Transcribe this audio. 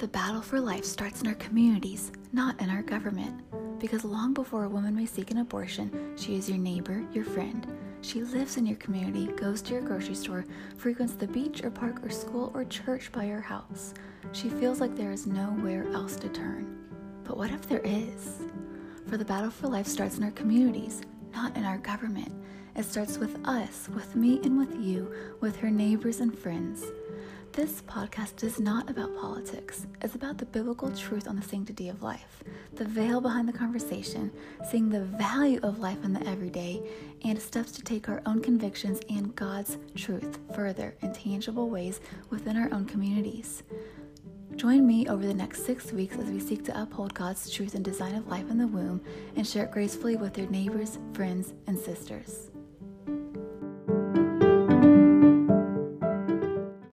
The battle for life starts in our communities, not in our government. Because long before a woman may seek an abortion, she is your neighbor, your friend. She lives in your community, goes to your grocery store, frequents the beach or park or school or church by your house. She feels like there is nowhere else to turn. But what if there is? For the battle for life starts in our communities, not in our government. It starts with us, with me and with you, with her neighbors and friends. This podcast is not about politics. It's about the biblical truth on the sanctity of life, the veil behind the conversation, seeing the value of life in the everyday, and steps to take our own convictions and God's truth further in tangible ways within our own communities. Join me over the next six weeks as we seek to uphold God's truth and design of life in the womb and share it gracefully with your neighbors, friends, and sisters.